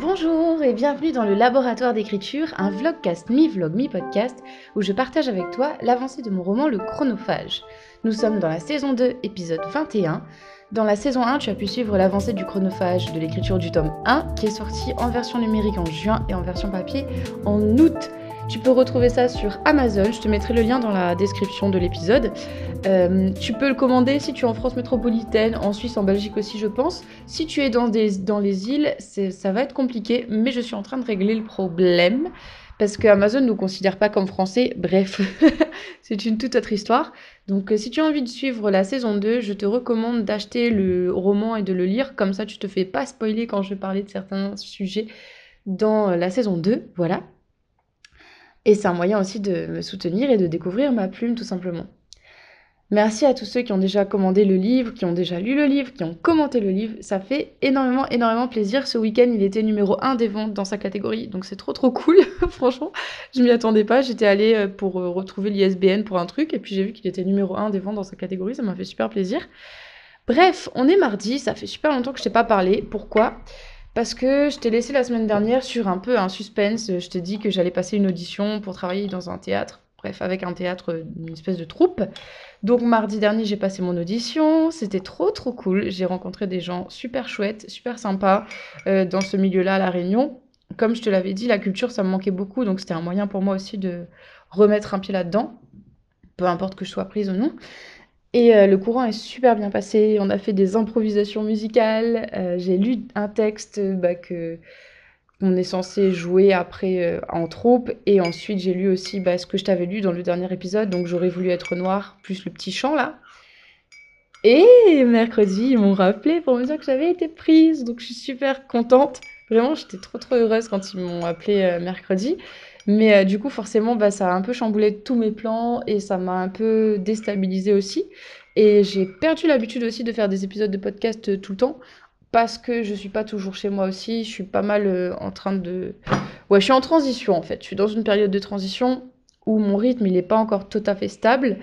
Bonjour et bienvenue dans le laboratoire d'écriture, un vlogcast mi-vlog mi-podcast où je partage avec toi l'avancée de mon roman Le Chronophage. Nous sommes dans la saison 2, épisode 21. Dans la saison 1, tu as pu suivre l'avancée du chronophage de l'écriture du tome 1 qui est sorti en version numérique en juin et en version papier en août. Tu peux retrouver ça sur Amazon, je te mettrai le lien dans la description de l'épisode. Euh, tu peux le commander si tu es en France métropolitaine, en Suisse, en Belgique aussi je pense. Si tu es dans, dans les îles, ça va être compliqué, mais je suis en train de régler le problème parce que Amazon ne nous considère pas comme français. Bref, c'est une toute autre histoire. Donc euh, si tu as envie de suivre la saison 2, je te recommande d'acheter le roman et de le lire, comme ça tu te fais pas spoiler quand je vais parler de certains sujets dans la saison 2, voilà. Et c'est un moyen aussi de me soutenir et de découvrir ma plume tout simplement. Merci à tous ceux qui ont déjà commandé le livre, qui ont déjà lu le livre, qui ont commenté le livre. Ça fait énormément, énormément plaisir. Ce week-end, il était numéro 1 des ventes dans sa catégorie. Donc c'est trop, trop cool. Franchement, je m'y attendais pas. J'étais allée euh, pour euh, retrouver l'ISBN pour un truc. Et puis j'ai vu qu'il était numéro 1 des ventes dans sa catégorie. Ça m'a fait super plaisir. Bref, on est mardi. Ça fait super longtemps que je t'ai pas parlé. Pourquoi? Parce que je t'ai laissé la semaine dernière sur un peu un suspense. Je t'ai dit que j'allais passer une audition pour travailler dans un théâtre. Bref, avec un théâtre, une espèce de troupe. Donc mardi dernier, j'ai passé mon audition. C'était trop trop cool. J'ai rencontré des gens super chouettes, super sympas euh, dans ce milieu-là à La Réunion. Comme je te l'avais dit, la culture, ça me manquait beaucoup. Donc c'était un moyen pour moi aussi de remettre un pied là-dedans. Peu importe que je sois prise ou non. Et euh, le courant est super bien passé. On a fait des improvisations musicales. Euh, j'ai lu un texte bah, que qu'on est censé jouer après euh, en troupe. Et ensuite, j'ai lu aussi bah, ce que je t'avais lu dans le dernier épisode. Donc, j'aurais voulu être noir plus le petit chant là. Et mercredi, ils m'ont rappelé pour me dire que j'avais été prise. Donc, je suis super contente. Vraiment, j'étais trop trop heureuse quand ils m'ont appelé mercredi. Mais euh, du coup, forcément, bah, ça a un peu chamboulé tous mes plans et ça m'a un peu déstabilisé aussi. Et j'ai perdu l'habitude aussi de faire des épisodes de podcast euh, tout le temps parce que je suis pas toujours chez moi aussi. Je suis pas mal euh, en train de. Ouais, je suis en transition en fait. Je suis dans une période de transition où mon rythme il n'est pas encore tout à fait stable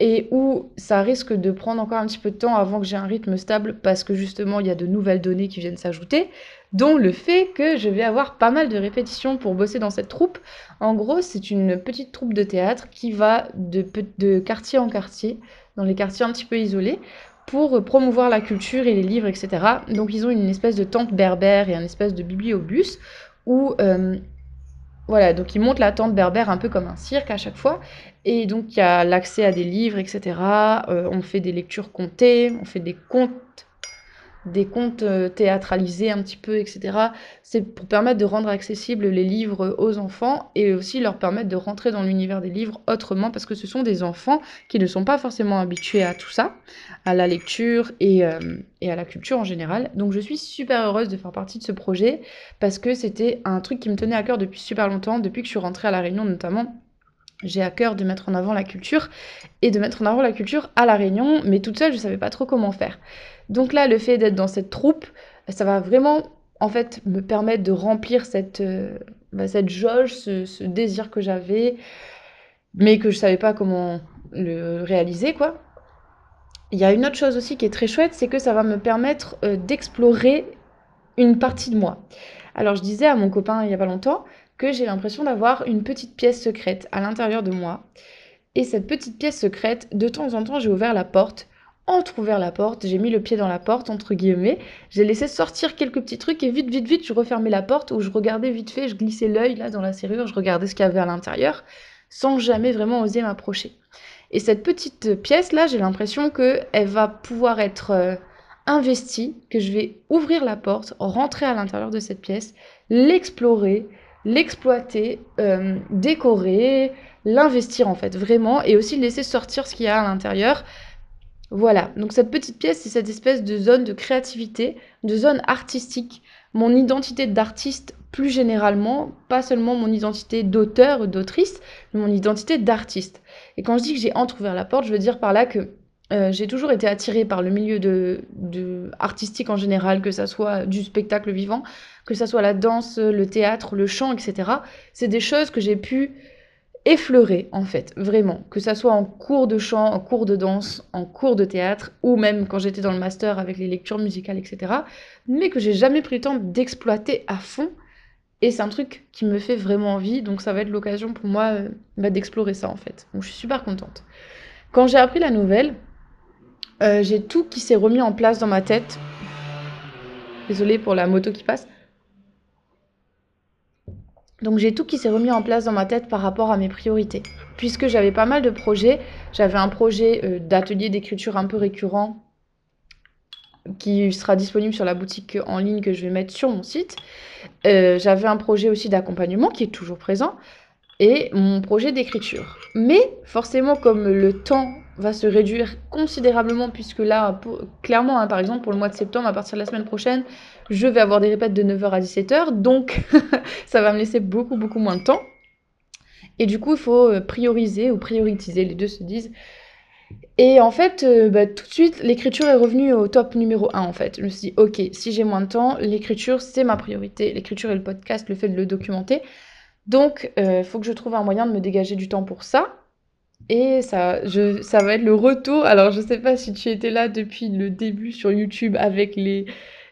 et où ça risque de prendre encore un petit peu de temps avant que j'ai un rythme stable parce que justement il y a de nouvelles données qui viennent s'ajouter dont le fait que je vais avoir pas mal de répétitions pour bosser dans cette troupe. En gros, c'est une petite troupe de théâtre qui va de, quartier en quartier, dans les quartiers un petit peu isolés, pour promouvoir la culture et les livres, etc. Donc ils ont une espèce de tente berbère et un espèce de bibliobus où... Euh, voilà, donc ils montent la tente berbère un peu comme un cirque à chaque fois. Et donc il y a l'accès à des livres, etc. Euh, on fait des lectures comptées, on fait des contes des contes euh, théâtralisés un petit peu, etc. C'est pour permettre de rendre accessibles les livres aux enfants et aussi leur permettre de rentrer dans l'univers des livres autrement parce que ce sont des enfants qui ne sont pas forcément habitués à tout ça, à la lecture euh, et à la culture en général. Donc je suis super heureuse de faire partie de ce projet parce que c'était un truc qui me tenait à cœur depuis super longtemps, depuis que je suis rentrée à La Réunion notamment j'ai à cœur de mettre en avant la culture et de mettre en avant la culture à La Réunion, mais toute seule, je ne savais pas trop comment faire. Donc là, le fait d'être dans cette troupe, ça va vraiment en fait me permettre de remplir cette, euh, bah, cette jauge, ce, désir que j'avais, mais que je savais pas comment le réaliser quoi. Il y a une autre chose aussi qui est très chouette, c'est que ça va me permettre euh, d'explorer une partie de moi. Alors je disais à mon copain il y a pas longtemps que j'ai l'impression d'avoir une petite pièce secrète à l'intérieur de moi. Et cette petite pièce secrète, de temps en temps, j'ai ouvert la porte entrouvert la porte, j'ai mis le pied dans la porte, entre guillemets, j'ai laissé sortir quelques petits trucs et vite, vite, vite, je refermais la porte où je regardais vite fait, je glissais l'œil là dans la serrure, je regardais ce qu'il y avait à l'intérieur, sans jamais vraiment oser m'approcher. Et cette petite pièce là, j'ai l'impression qu'elle va pouvoir être euh, investie, que je vais ouvrir la porte, rentrer à l'intérieur de cette pièce, l'explorer, l'exploiter, euh, décorer, l'investir en fait, vraiment, et aussi laisser sortir ce qu'il y a à l'intérieur. Voilà, donc cette petite pièce, c'est cette espèce de zone de créativité, de zone artistique, mon identité d'artiste plus généralement, pas seulement mon identité d'auteur ou d'autrice, mais mon identité d'artiste. Et quand je dis que j'ai entrouvert la porte, je veux dire par là que euh, j'ai toujours été attirée par le milieu de, artistique en général, que ça soit du spectacle vivant, que ça soit la danse, le théâtre, le chant, etc. C'est des choses que j'ai pu effleurer en fait, vraiment, que ça soit en cours de chant, en cours de danse, en cours de théâtre, ou même quand j'étais dans le master avec les lectures musicales, etc. Mais que j'ai jamais pris le temps d'exploiter à fond. Et c'est un truc qui me fait vraiment envie, donc ça va être l'occasion pour moi euh, bah, d'explorer ça en fait. Donc je suis super contente. Quand j'ai appris la nouvelle, euh, j'ai tout qui s'est remis en place dans ma tête. Désolée pour la moto qui passe. Donc j'ai tout qui s'est remis en place dans ma tête par rapport à mes priorités. Puisque j'avais pas mal de projets, j'avais un projet euh, d'atelier d'écriture un peu récurrent qui sera disponible sur la boutique en ligne que je vais mettre sur mon site. Euh, j'avais un projet aussi d'accompagnement qui est toujours présent et mon projet d'écriture. Mais forcément, comme le temps va se réduire considérablement, puisque là, clairement, hein, par exemple, pour le mois de septembre, à partir de la semaine prochaine, je vais avoir des répètes de 9h à 17h, donc ça va me laisser beaucoup, beaucoup moins de temps. Et du coup, il faut euh, prioriser ou prioriser, les deux se disent. Et en fait, euh, bah, tout de suite, l'écriture est revenue au top numéro 1 en fait. Je me suis dit, ok, si j'ai moins de temps, l'écriture, c'est ma priorité. L'écriture et le podcast, le fait de le documenter. Donc, il euh, faut que je trouve un moyen de me dégager du temps pour ça. Et ça, je, ça va être le retour. Alors, je sais pas si tu étais là depuis le début sur YouTube avec les,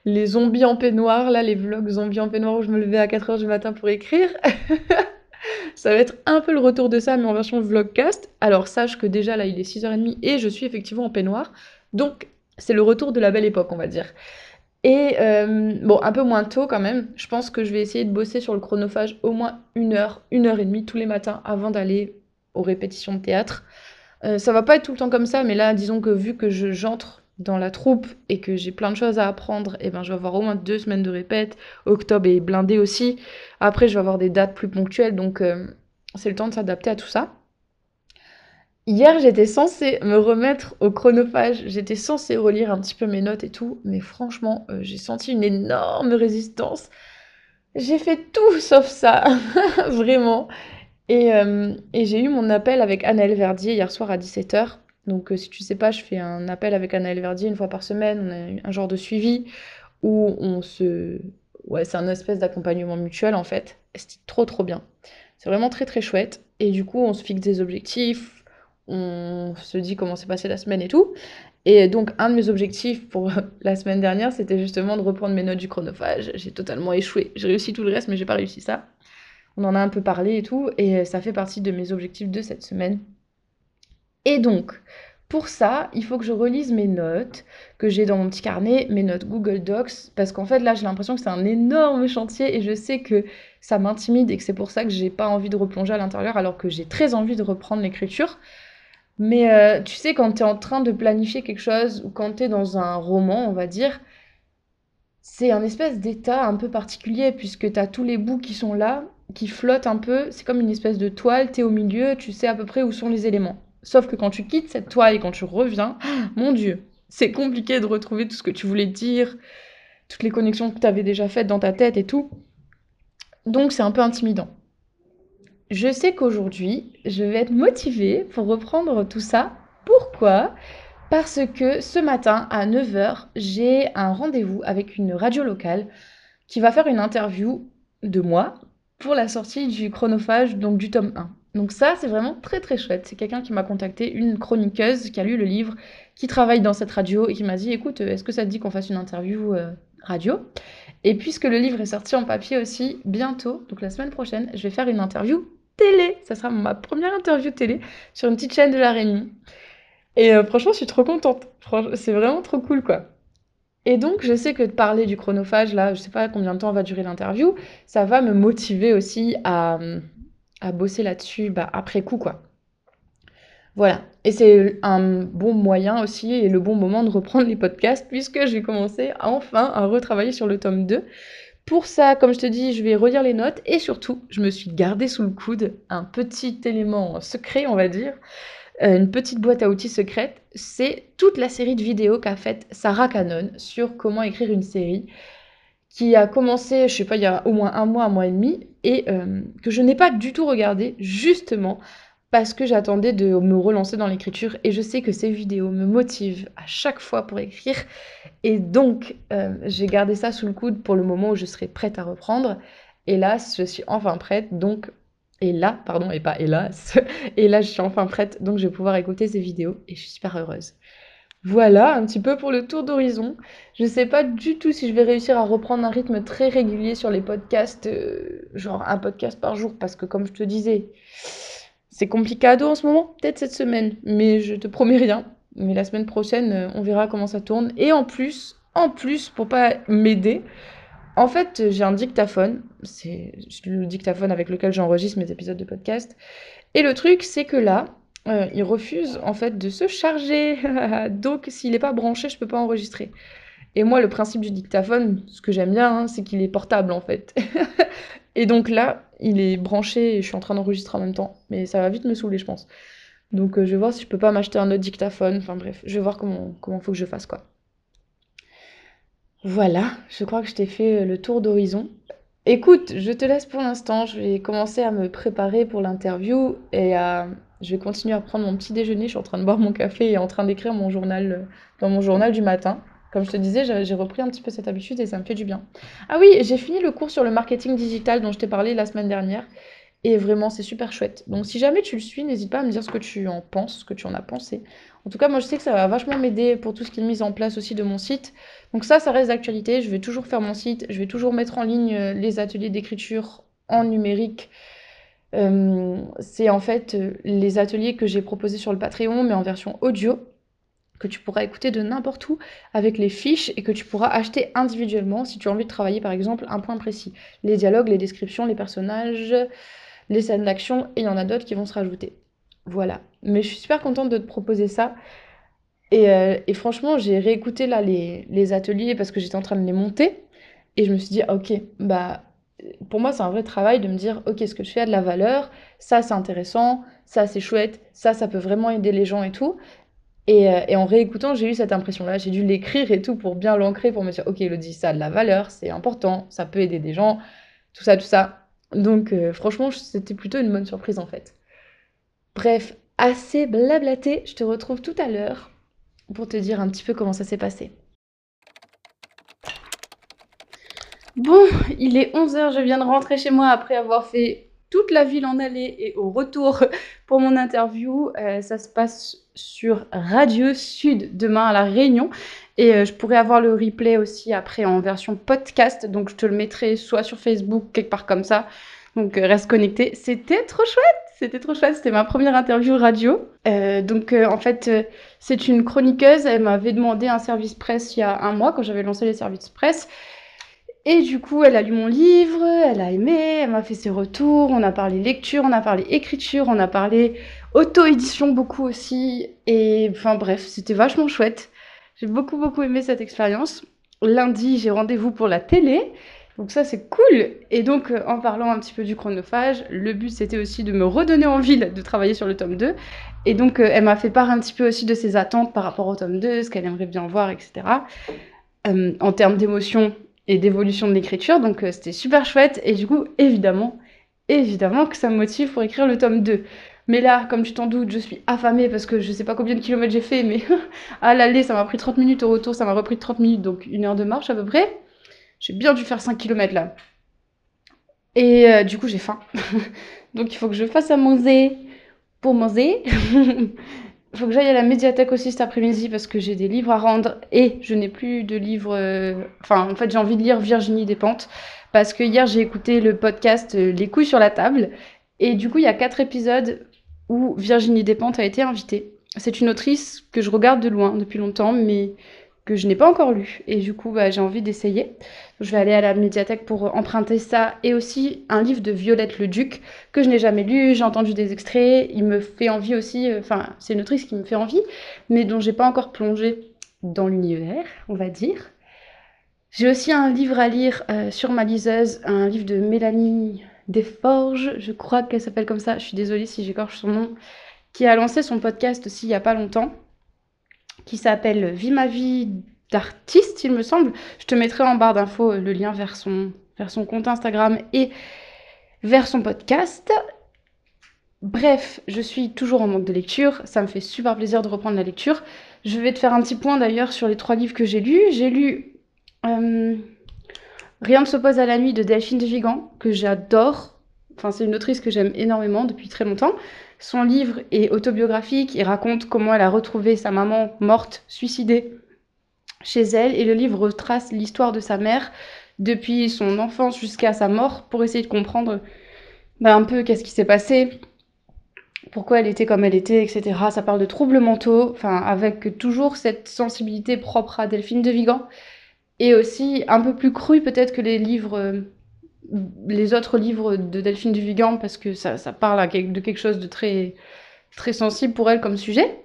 les zombies en peignoir, là, les vlogs zombies en peignoir où je me levais à 4h du matin pour écrire. ça va être un peu le retour de ça, mais en version vlogcast. Alors, sache que déjà, là, il est 6h30 et je suis effectivement en peignoir. Donc, c'est le retour de la belle époque, on va dire. Et euh, bon, un peu moins tôt quand même. Je pense que je vais essayer de bosser sur le chronophage au moins une heure, une heure et demie tous les matins avant d'aller aux répétitions de théâtre. Euh, ça va pas être tout le temps comme ça, mais là, disons que vu que j'entre dans la troupe et que j'ai plein de choses à apprendre, eh ben je vais avoir au moins deux semaines de répète. Octobre est blindé aussi. Après, je vais avoir des dates plus ponctuelles, donc euh, c'est le temps de s'adapter à tout ça. Hier, j'étais censée me remettre au chronophage, j'étais censée relire un petit peu mes notes et tout, mais franchement, euh, j'ai senti une énorme résistance. J'ai fait tout sauf ça, vraiment. Euh, et, j'ai eu mon appel avec Anaëlle Verdier hier soir à 17h. Donc, euh, si tu sais pas, je fais un appel avec Anaëlle Verdier une fois par semaine. On a un genre de suivi où on se. Ouais, c'est un espèce d'accompagnement mutuel en fait. C'est trop trop bien. C'est vraiment très très chouette. Et du coup, on se fixe des objectifs, on se dit comment s'est passée la semaine et tout. Et donc, un de mes objectifs pour la semaine dernière, c'était justement de reprendre mes notes du chronophage. J'ai totalement échoué. J'ai réussi tout le reste, mais j'ai pas réussi ça. On en a un peu parlé et tout, et ça fait partie de mes objectifs de cette semaine. Et donc, pour ça, il faut que je relise mes notes, que j'ai dans mon petit carnet, mes notes Google Docs, parce qu'en fait, là, j'ai l'impression que c'est un énorme chantier et je sais que ça m'intimide et que c'est pour ça que j'ai pas envie de replonger à l'intérieur, alors que j'ai très envie de reprendre l'écriture. Mais euh, tu sais, quand tu en train de planifier quelque chose, ou quand tu es dans un roman, on va dire, c'est un espèce d'état un peu particulier, puisque tu as tous les bouts qui sont là, qui flottent un peu. C'est comme une espèce de toile, tu es au milieu, tu sais à peu près où sont les éléments. Sauf que quand tu quittes cette toile et quand tu reviens, mon Dieu, c'est compliqué de retrouver tout ce que tu voulais dire, toutes les connexions que tu avais déjà faites dans ta tête et tout. Donc c'est un peu intimidant. Je sais qu'aujourd'hui, je vais être motivée pour reprendre tout ça. Pourquoi? Parce que ce matin, à 9h, j'ai un rendez-vous avec une radio locale qui va faire une interview de moi pour la sortie du chronophage, donc du tome 1. Donc ça, c'est vraiment très très chouette. C'est quelqu'un qui m'a contacté, une chroniqueuse qui a lu le livre, qui travaille dans cette radio et qui m'a dit, écoute, est-ce que ça te dit qu'on fasse une interview euh, radio? Et puisque le livre est sorti en papier aussi, bientôt, donc la semaine prochaine, je vais faire une interview télé. Ça sera ma première interview télé sur une petite chaîne de la Réunion. Et euh, franchement, je suis trop contente. C'est vraiment trop cool, quoi. Et donc, je sais que de parler du chronophage, là, je sais pas combien de temps va durer l'interview, ça va me motiver aussi à, bosser là-dessus bah, après coup, quoi. Voilà. Et c'est un bon moyen aussi et le bon moment de reprendre les podcasts puisque j'ai commencé enfin à retravailler sur le tome 2 pour ça, comme je te dis, je vais relire les notes et surtout, je me suis gardé sous le coude un petit élément secret, on va dire, une petite boîte à outils secrète. C'est toute la série de vidéos qu'a faite Sarah Cannon sur comment écrire une série qui a commencé, je sais pas, il y a au moins un mois, un mois et demi, et euh, que je n'ai pas du tout regardé, justement parce que j'attendais de me relancer dans l'écriture et je sais que ces vidéos me motivent à chaque fois pour écrire et donc euh, j'ai gardé ça sous le coude pour le moment où je serai prête à reprendre et là je suis enfin prête donc Et là, pardon, et pas hélas, et là, je suis enfin prête, donc je vais pouvoir écouter ces vidéos et je suis super heureuse. Voilà, un petit peu pour le tour d'horizon. Je sais pas du tout si je vais réussir à reprendre un rythme très régulier sur les podcasts, euh, genre un podcast par jour, parce que comme je te disais, c'est dos en ce moment, peut-être cette semaine, mais je te promets rien. Mais la semaine prochaine, euh, on verra comment ça tourne. Et en plus, en plus, pour pas m'aider, en fait, j'ai un dictaphone. C'est le dictaphone avec lequel j'enregistre mes épisodes de podcast. Et le truc, c'est que là, euh, il refuse en fait de se charger. Donc, s'il n'est pas branché, je peux pas enregistrer. Et moi, le principe du dictaphone, ce que j'aime bien, hein, c'est qu'il est portable en fait. et donc là, il est branché et je suis en train d'enregistrer en même temps. Mais ça va vite me saouler, je pense. Donc, euh, je vais voir si je peux pas m'acheter un autre dictaphone. Enfin bref, je vais voir comment comment faut que je fasse quoi. Voilà, je crois que je t'ai fait le tour d'horizon. Écoute, je te laisse pour l'instant. Je vais commencer à me préparer pour l'interview et à je vais continuer à prendre mon petit déjeuner. Je suis en train de boire mon café et en train d'écrire mon journal euh, dans mon journal du matin. Comme je te disais, j'ai repris un petit peu cette habitude et ça me fait du bien. Ah oui, j'ai fini le cours sur le marketing digital dont je t'ai parlé la semaine dernière. Et vraiment, c'est super chouette. Donc si jamais tu le suis, n'hésite pas à me dire ce que tu en penses, ce que tu en as pensé. En tout cas, moi je sais que ça va vachement m'aider pour tout ce qui est mis en place aussi de mon site. Donc ça, ça reste d'actualité. Je vais toujours faire mon site. Je vais toujours mettre en ligne euh, les ateliers d'écriture en numérique euh, c'est en fait euh, les ateliers que j'ai proposés sur le Patreon, mais en version audio, que tu pourras écouter de n'importe où avec les fiches et que tu pourras acheter individuellement si tu as envie de travailler par exemple un point précis. Les dialogues, les descriptions, les personnages, les scènes d'action, et il y en a d'autres qui vont se rajouter. Voilà. Mais je suis super contente de te proposer ça. Et, euh, franchement, j'ai réécouté là les, les ateliers parce que j'étais en train de les monter. Et je me suis dit, ok, bah pour moi, c'est un vrai travail de me dire, ok, ce que je fais a de la valeur, ça c'est intéressant, ça c'est chouette, ça ça peut vraiment aider les gens et tout. Et, euh, en réécoutant, j'ai eu cette impression-là, j'ai dû l'écrire et tout pour bien l'ancrer, pour me dire, ok, Elodie, ça a de la valeur, c'est important, ça peut aider des gens, tout ça, tout ça. Donc euh, franchement, c'était plutôt une bonne surprise en fait. Bref, assez blablaté, je te retrouve tout à l'heure pour te dire un petit peu comment ça s'est passé. Bon, il est 11h, je viens de rentrer chez moi après avoir fait toute la ville en aller et au retour pour mon interview. Euh, ça se passe sur Radio Sud demain à La Réunion. Et euh, je pourrais avoir le replay aussi après en version podcast. Donc je te le mettrai soit sur Facebook, quelque part comme ça. Donc euh, reste connecté. C'était trop chouette. C'était trop chouette. C'était ma première interview radio. donc en fait, c'est une chroniqueuse. Elle m'avait demandé un service presse il y a un mois quand j'avais lancé les services presse. Et du coup, elle a lu mon livre, elle a aimé, elle m'a fait ses retours, on a parlé lecture, on a parlé écriture, on a parlé auto-édition beaucoup aussi. Et enfin bref, c'était vachement chouette. J'ai beaucoup beaucoup aimé cette expérience. Lundi, j'ai rendez-vous pour la télé. Donc ça, c'est cool. Et donc, euh, en parlant un petit peu du chronophage, le but, c'était aussi de me redonner envie de travailler sur le tome 2. Et donc, euh, elle m'a fait part un petit peu aussi de ses attentes par rapport au tome 2, ce qu'elle aimerait bien voir, etc. Euh, en termes d'émotion, et d'évolution de l'écriture. Donc c'était super chouette. Et du coup, évidemment, évidemment que ça me motive pour écrire le tome 2. Mais là, comme tu t'en doutes, je suis affamée parce que je sais pas combien de kilomètres j'ai fait, mais à l'aller, ça m'a pris 30 minutes, au retour, ça m'a repris 30 minutes, donc une heure de marche à peu près. J'ai bien dû faire 5 km là. Et euh, du coup, j'ai faim. donc il faut que je fasse à manger pour manger. Il faut que j'aille à la médiathèque aussi cet après-midi parce que j'ai des livres à rendre et je n'ai plus de livres. Euh, enfin, en fait, j'ai envie de lire Virginie Despentes parce que hier j'ai écouté le podcast euh, Les couilles sur la table et du coup, il y a quatre épisodes où Virginie Despentes a été invitée. C'est une autrice que je regarde de loin depuis longtemps, mais que je n'ai pas encore lu. Et du coup, bah, j'ai envie d'essayer. Je vais aller à la médiathèque pour emprunter ça et aussi un livre de Violette le Duc que je n'ai jamais lu. J'ai entendu des extraits. Il me fait envie aussi. Euh, enfin, c'est une autrice qui me fait envie, mais dont j'ai pas encore plongé dans l'univers, on va dire. J'ai aussi un livre à lire euh, sur ma liseuse, un livre de Mélanie Desforges, je crois qu'elle s'appelle comme ça. Je suis désolée si j'écorche son nom, qui a lancé son podcast aussi il y a pas longtemps qui s'appelle Vie ma vie d'artiste, il me semble. Je te mettrai en barre d'infos le lien vers son, vers son compte Instagram et vers son podcast. Bref, je suis toujours en manque de lecture. Ça me fait super plaisir de reprendre la lecture. Je vais te faire un petit point d'ailleurs sur les trois livres que j'ai lus. J'ai lu euh, Rien ne s'oppose à la nuit de Delphine de Vigan, que j'adore. Enfin, c'est une autrice que j'aime énormément depuis très longtemps. Son livre est autobiographique. Il raconte comment elle a retrouvé sa maman morte, suicidée chez elle. Et le livre retrace l'histoire de sa mère depuis son enfance jusqu'à sa mort pour essayer de comprendre bah, un peu qu'est-ce qui s'est passé, pourquoi elle était comme elle était, etc. Ça parle de troubles mentaux, enfin, avec toujours cette sensibilité propre à Delphine de Vigan, et aussi un peu plus crue peut-être que les livres, euh, les autres livres de Delphine de Vigan, parce que ça, parle de quelque chose de très, très sensible pour elle comme sujet.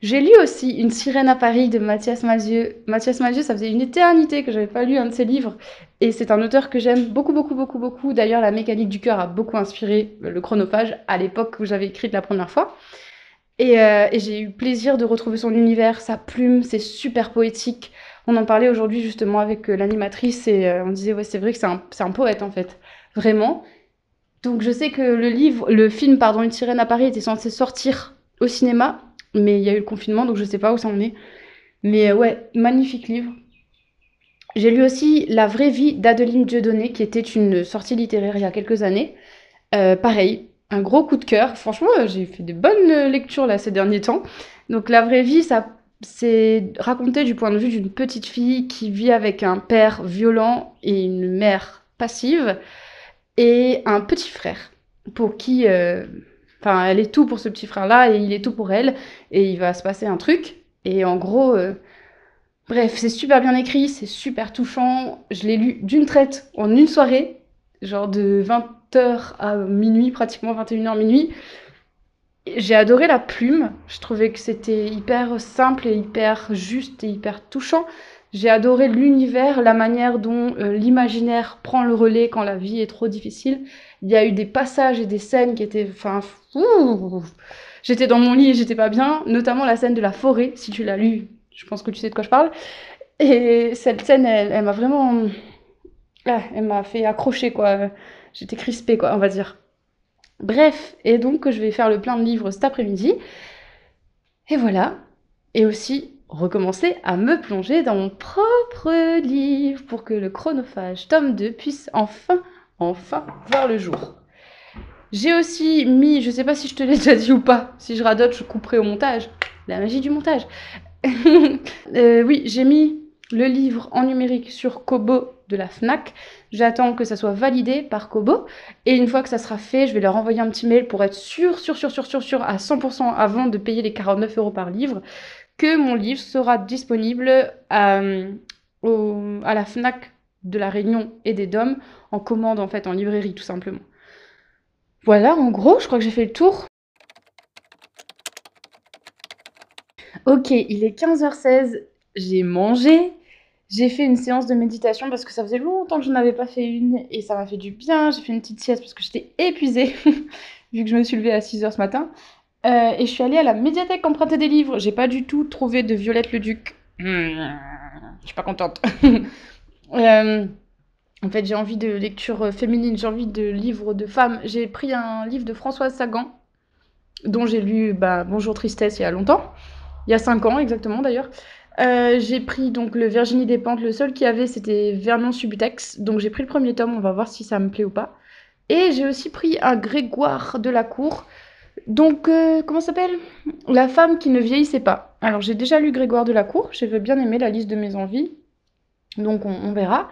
J'ai lu aussi Une sirène à Paris de Mathias Malzieu. Mathias Malzieu, ça faisait une éternité que j'avais pas lu un de ses livres. Et c'est un auteur que j'aime beaucoup, beaucoup, beaucoup, beaucoup. D'ailleurs, La mécanique du cœur a beaucoup inspiré le chronophage à l'époque où j'avais écrit la première fois. Euh, et, j'ai eu plaisir de retrouver son univers, sa plume, c'est super poétique. On en parlait aujourd'hui justement avec euh, l'animatrice et euh, on disait, ouais, c'est vrai que c'est un, poète en fait, vraiment. Donc je sais que le livre, le film, pardon, Une sirène à Paris était censé sortir au cinéma mais il y a eu le confinement, donc je sais pas où ça en est. Mais euh, ouais, magnifique livre. J'ai lu aussi La vraie vie d'Adeline Dieudonné, qui était une sortie littéraire il y a quelques années. Pareil, un gros coup de cœur. Franchement, j'ai fait de bonnes lectures là ces derniers temps. Donc La vraie vie, ça c'est raconté du point de vue d'une petite fille qui vit avec un père violent et une mère passive et un petit frère pour qui Enfin, elle est tout pour ce petit frère-là et il est tout pour elle. Et il va se passer un truc. Et en gros, euh, bref, c'est super bien écrit, c'est super touchant. Je l'ai lu d'une traite en une soirée, genre de 20h à minuit, pratiquement 21h minuit. J'ai adoré la plume. Je trouvais que c'était hyper simple et hyper juste et hyper touchant. J'ai adoré l'univers, la manière dont euh, l'imaginaire prend le relais quand la vie est trop difficile. Il y a eu des passages et des scènes qui étaient, enfin, j'étais dans mon lit et j'étais pas bien, notamment la scène de la forêt. Si tu l'as lu, je pense que tu sais de quoi je parle. Et cette scène, elle, m'a vraiment, ah, elle m'a fait accrocher quoi. J'étais crispée quoi, on va dire. Bref, et donc je vais faire le plein de livres cet après-midi. Et voilà. Et aussi, recommencer à me plonger dans mon propre livre pour que le chronophage tome 2 puisse enfin, enfin voir le jour. J'ai aussi mis, je sais pas si je te l'ai déjà dit ou pas, si je radote, je couperai au montage. La magie du montage. Euh, oui, j'ai mis le livre en numérique sur Kobo de la FNAC. J'attends que ça soit validé par Kobo. Et une fois que ça sera fait, je vais leur envoyer un petit mail pour être sûr, sûr, sûr, sûr, sûr, sûr, à 100% avant de payer les 49 euros par livre que mon livre sera disponible à, à la FNAC de la Réunion et des Dômes en commande en fait en librairie tout simplement. Voilà, en gros, je crois que j'ai fait le tour. Ok, il est 15h16, j'ai mangé, j'ai fait une séance de méditation parce que ça faisait longtemps que je n'avais pas fait une et ça m'a fait du bien. J'ai fait une petite sieste parce que j'étais épuisée vu que je me suis levée à 6h ce matin. Euh, et je suis allée à la médiathèque emprunter des livres. J'ai pas du tout trouvé de Violette le Duc. Hmm, je suis pas contente. Euh, en fait, j'ai envie de lecture féminine, j'ai envie de livres de femmes. J'ai pris un livre de Françoise Sagan, dont j'ai lu bah, Bonjour Tristesse il y a longtemps. Il y a 5 ans exactement d'ailleurs. Euh, j'ai pris donc le Virginie Despentes. Le seul qu'il y avait, c'était Vernon Subutex. Donc j'ai pris le premier tome, on va voir si ça me plaît ou pas. Et j'ai aussi pris un Grégoire de la Cour. Donc, euh, comment s'appelle? La femme qui ne vieillissait pas. Alors, j'ai déjà lu Grégoire de la Cour, j'avais bien aimé la liste de mes envies, donc on, verra.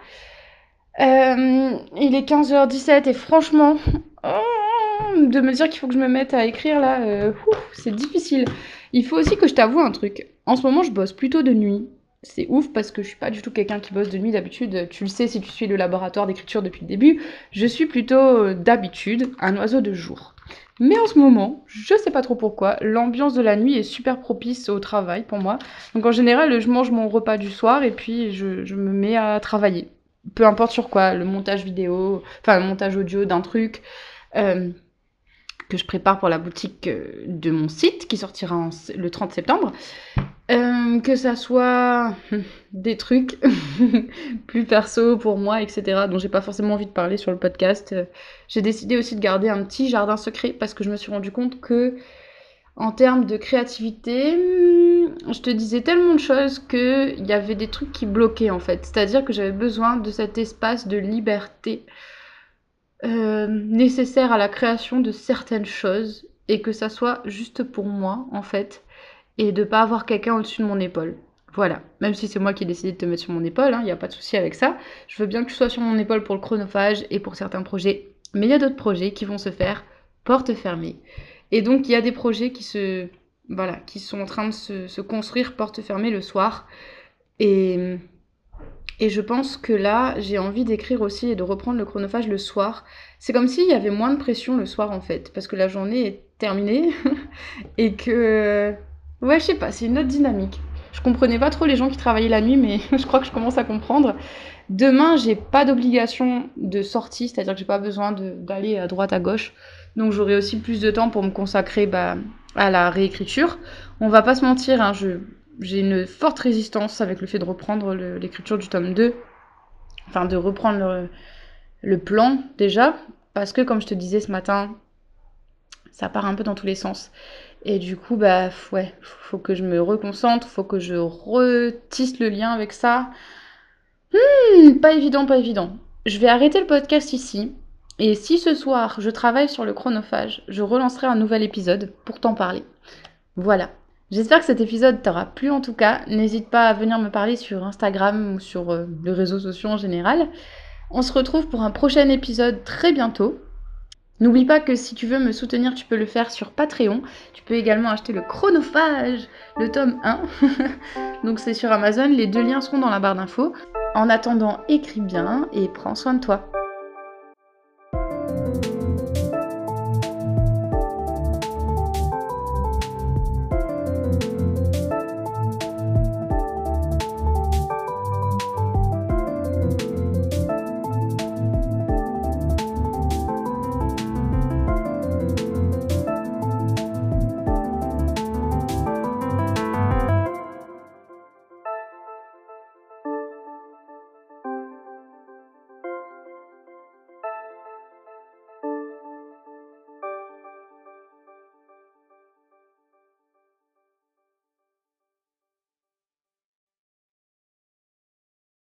Euh, il est 15h17 et franchement, oh, de me dire qu'il faut que je me mette à écrire là, c'est difficile. Il faut aussi que je t'avoue un truc. En ce moment, je bosse plutôt de nuit. C'est ouf parce que je suis pas du tout quelqu'un qui bosse de nuit d'habitude. Tu le sais si tu suis le laboratoire d'écriture depuis le début. Je suis plutôt d'habitude un oiseau de jour. Mais en ce moment, je sais pas trop pourquoi, l'ambiance de la nuit est super propice au travail pour moi. Donc en général, je mange mon repas du soir et puis je, me mets à travailler. Peu importe sur quoi, le montage vidéo, enfin le montage audio d'un truc. Euh, que je prépare pour la boutique euh, de mon site qui sortira le 30 septembre. Euh, que ça soit des trucs plus perso pour moi, etc., dont j'ai pas forcément envie de parler sur le podcast. Euh, j'ai décidé aussi de garder un petit jardin secret parce que je me suis rendu compte que, en termes de créativité, hmm, je te disais tellement de choses qu'il y avait des trucs qui bloquaient en fait. C'est-à-dire que j'avais besoin de cet espace de liberté nécessaire à la création de certaines choses et que ça soit juste pour moi en fait et de pas avoir quelqu'un au-dessus de mon épaule. Voilà, même si c'est moi qui ai décidé de te mettre sur mon épaule, il hein, n'y a pas de souci avec ça. Je veux bien que tu sois sur mon épaule pour le chronophage et pour certains projets, mais il y a d'autres projets qui vont se faire porte fermée. Et donc il y a des projets qui se voilà, qui sont en train de se, construire porte fermée le soir. Et, et je pense que là, j'ai envie d'écrire aussi et de reprendre le chronophage le soir. C'est comme s'il y avait moins de pression le soir en fait, parce que la journée est terminée et que ouais, je sais pas, c'est une autre dynamique. Je comprenais pas trop les gens qui travaillaient la nuit, mais je crois que je commence à comprendre. Demain, j'ai pas d'obligation de sortie, c'est-à-dire que j'ai pas besoin d'aller à droite, à gauche. Donc j'aurai aussi plus de temps pour me consacrer bah, à la réécriture. On va pas se mentir, hein, j'ai une forte résistance avec le fait de reprendre l'écriture du tome 2. Enfin, de reprendre le, le plan déjà. Parce que, comme je te disais ce matin, ça part un peu dans tous les sens. Et du coup, bah ouais, faut que je me reconcentre, faut que je retisse le lien avec ça. Hmm, pas évident, pas évident. Je vais arrêter le podcast ici. Et si ce soir je travaille sur le chronophage, je relancerai un nouvel épisode pour t'en parler. Voilà. J'espère que cet épisode t'aura plu en tout cas. N'hésite pas à venir me parler sur Instagram ou sur euh, les réseaux sociaux en général. On se retrouve pour un prochain épisode très bientôt. N'oublie pas que si tu veux me soutenir, tu peux le faire sur Patreon. Tu peux également acheter le chronophage, le tome 1. Donc c'est sur Amazon, les deux liens seront dans la barre d'infos. En attendant, écris bien et prends soin de toi.